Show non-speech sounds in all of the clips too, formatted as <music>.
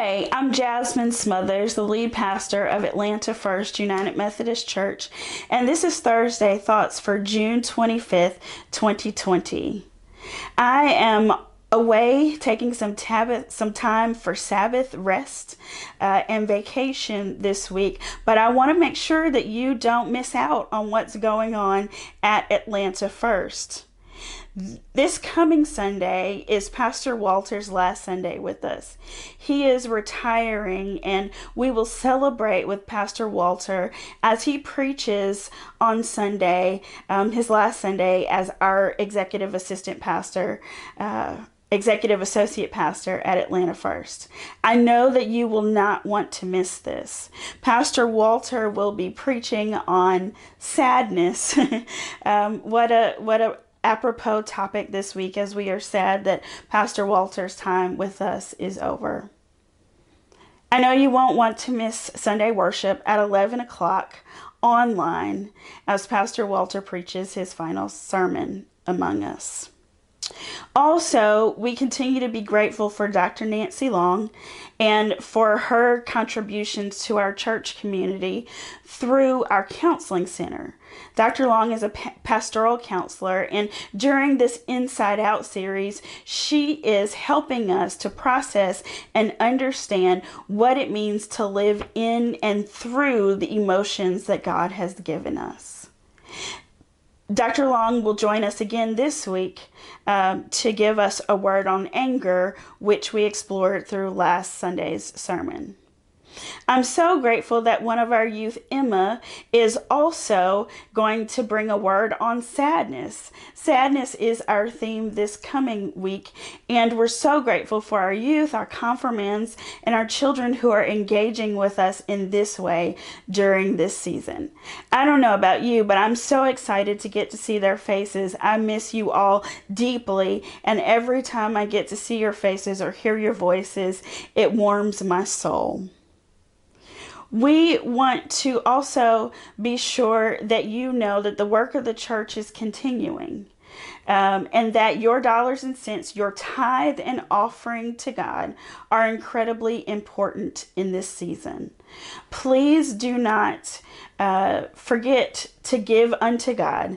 Hi, I'm Jasmine Smothers, the lead pastor of Atlanta First United Methodist Church, and this is Thursday Thoughts for June 25th, 2020. I am away taking some tab- some time for Sabbath rest uh, and vacation this week, but I want to make sure that you don't miss out on what's going on at Atlanta First. This coming Sunday is Pastor Walter's last Sunday with us. He is retiring, and we will celebrate with Pastor Walter as he preaches on Sunday, um, his last Sunday, as our executive assistant pastor. Uh, executive associate pastor at Atlanta First. I know that you will not want to miss this. Pastor Walter will be preaching on sadness. <laughs> um, what a what a apropos topic this week as we are sad that Pastor Walter's time with us is over. I know you won't want to miss Sunday worship at 11 o'clock online as Pastor Walter preaches his final sermon among us. Also, we continue to be grateful for Dr. Nancy Long and for her contributions to our church community through our counseling center. Dr. Long is a pastoral counselor, and during this Inside Out series, she is helping us to process and understand what it means to live in and through the emotions that God has given us. Dr. Long will join us again this week um, to give us a word on anger, which we explored through last Sunday's sermon. I'm so grateful that one of our youth, Emma, is also going to bring a word on sadness. Sadness is our theme this coming week, and we're so grateful for our youth, our confirmands, and our children who are engaging with us in this way during this season. I don't know about you, but I'm so excited to get to see their faces. I miss you all deeply, and every time I get to see your faces or hear your voices, it warms my soul we want to also be sure that you know that the work of the church is continuing. Um, and that your dollars and cents, your tithe and offering to God, are incredibly important in this season. Please do not uh, forget to give unto God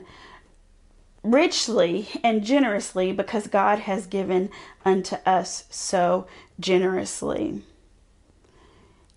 richly and generously because God has given unto us so generously.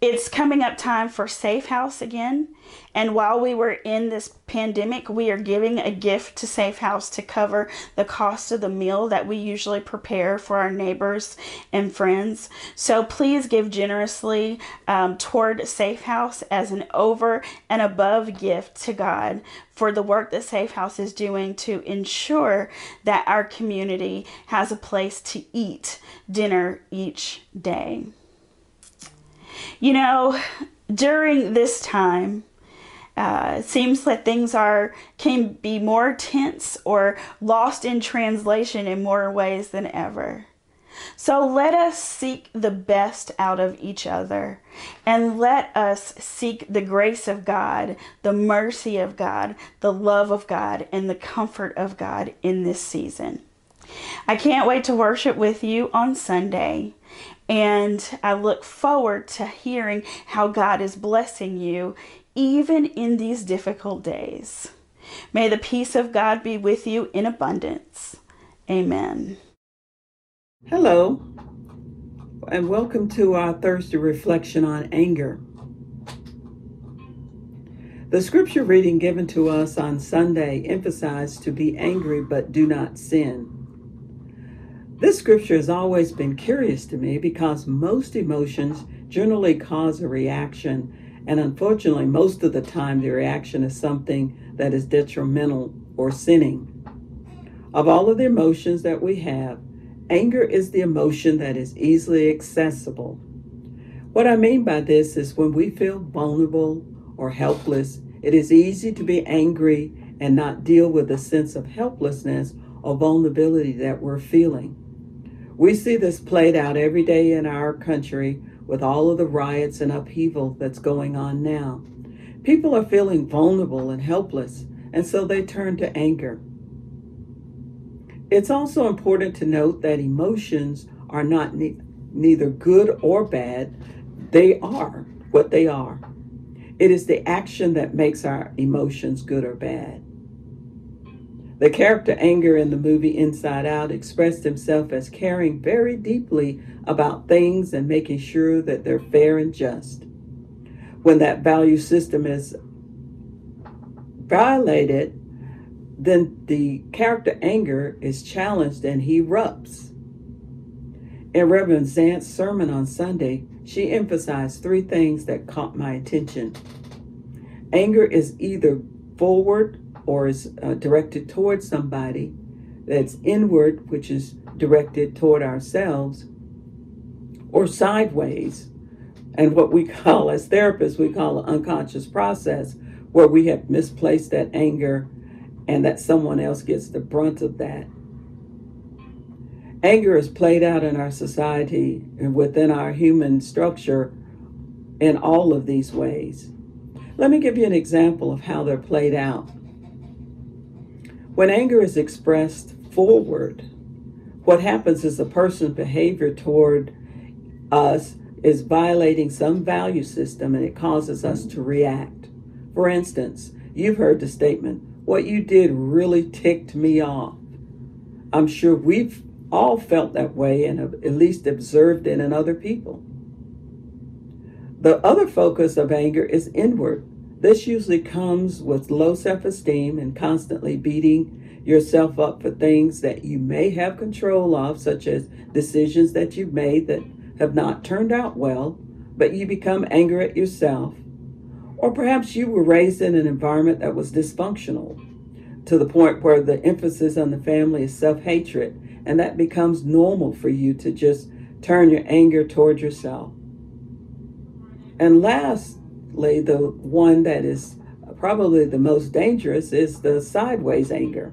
It's coming up time for Safe House again. And while we were in this pandemic, we are giving a gift to Safe House to cover the cost of the meal that we usually prepare for our neighbors and friends. So please give generously um, toward Safe House as an over and above gift to God for the work that Safe House is doing to ensure that our community has a place to eat dinner each day. You know, during this time, uh, it seems that things are can be more tense or lost in translation in more ways than ever. So let us seek the best out of each other and let us seek the grace of God, the mercy of God, the love of God, and the comfort of God in this season. I can't wait to worship with you on Sunday. And I look forward to hearing how God is blessing you even in these difficult days. May the peace of God be with you in abundance. Amen. Hello, and welcome to our Thursday reflection on anger. The scripture reading given to us on Sunday emphasized to be angry but do not sin. This scripture has always been curious to me because most emotions generally cause a reaction, and unfortunately, most of the time, the reaction is something that is detrimental or sinning. Of all of the emotions that we have, anger is the emotion that is easily accessible. What I mean by this is when we feel vulnerable or helpless, it is easy to be angry and not deal with the sense of helplessness or vulnerability that we're feeling. We see this played out every day in our country with all of the riots and upheaval that's going on now. People are feeling vulnerable and helpless, and so they turn to anger. It's also important to note that emotions are not ne- neither good or bad, they are what they are. It is the action that makes our emotions good or bad. The character Anger in the movie Inside Out expressed himself as caring very deeply about things and making sure that they're fair and just. When that value system is violated, then the character Anger is challenged and he erupts. In Reverend Zant's sermon on Sunday, she emphasized three things that caught my attention. Anger is either forward or is uh, directed towards somebody, that's inward, which is directed toward ourselves, or sideways, and what we call, as therapists, we call an unconscious process, where we have misplaced that anger and that someone else gets the brunt of that. Anger is played out in our society and within our human structure in all of these ways. Let me give you an example of how they're played out. When anger is expressed forward, what happens is a person's behavior toward us is violating some value system and it causes us to react. For instance, you've heard the statement, What you did really ticked me off. I'm sure we've all felt that way and have at least observed it in other people. The other focus of anger is inward. This usually comes with low self esteem and constantly beating yourself up for things that you may have control of, such as decisions that you've made that have not turned out well, but you become angry at yourself. Or perhaps you were raised in an environment that was dysfunctional to the point where the emphasis on the family is self hatred and that becomes normal for you to just turn your anger toward yourself. And lastly, the one that is probably the most dangerous is the sideways anger,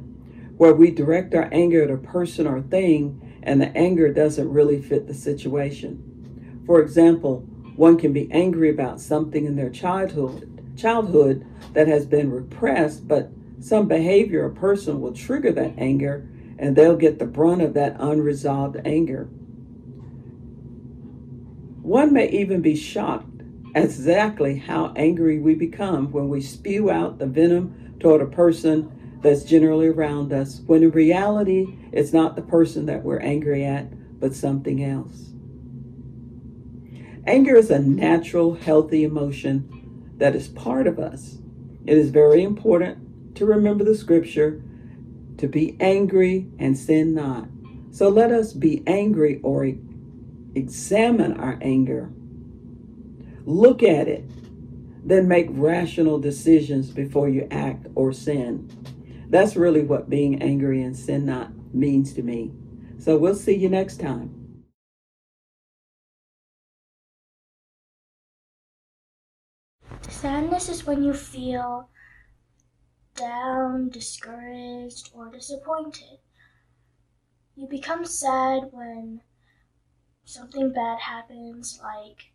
where we direct our anger at a person or thing and the anger doesn't really fit the situation. For example, one can be angry about something in their childhood childhood that has been repressed, but some behavior or person will trigger that anger and they'll get the brunt of that unresolved anger. One may even be shocked exactly how angry we become when we spew out the venom toward a person that's generally around us, when in reality, it's not the person that we're angry at, but something else. Anger is a natural, healthy emotion that is part of us. It is very important to remember the scripture to be angry and sin not. So let us be angry or examine our anger. Look at it, then make rational decisions before you act or sin. That's really what being angry and sin not means to me. So we'll see you next time. Sadness is when you feel down, discouraged, or disappointed. You become sad when something bad happens, like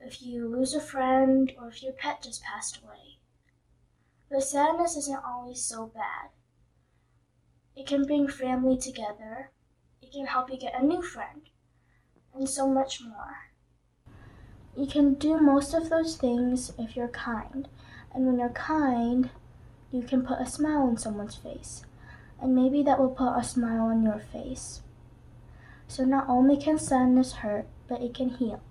if you lose a friend or if your pet just passed away. But sadness isn't always so bad. It can bring family together, it can help you get a new friend, and so much more. You can do most of those things if you're kind, and when you're kind, you can put a smile on someone's face, and maybe that will put a smile on your face. So not only can sadness hurt, but it can heal.